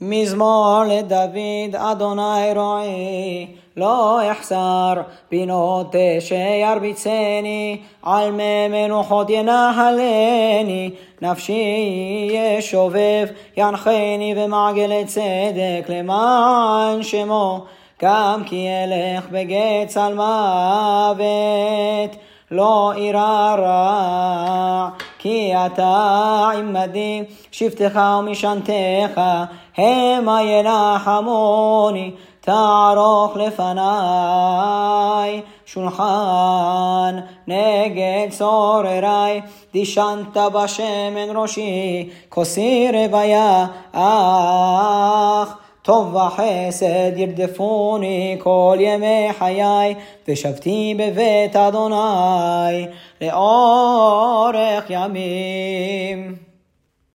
מזמור לדוד, אדוני רועי, לא אחסר, בינות שירביצני, על מי מנוחות ינהלני, נפשי ישובב, ינחני במעגלי צדק, למען שמו, גם כי אלך בגץ על מוות. לא אירא רע, כי אתה עמדי, שבטך ומשענתך, המה ינחמוני, תערוך לפניי שולחן נגד צורריי, דישנת בשמן ראשי, כוסי רוויה, אך טוב וחסד ירדפוני כל ימי חיי, ושבתי בבית אדוני לאורך ימים.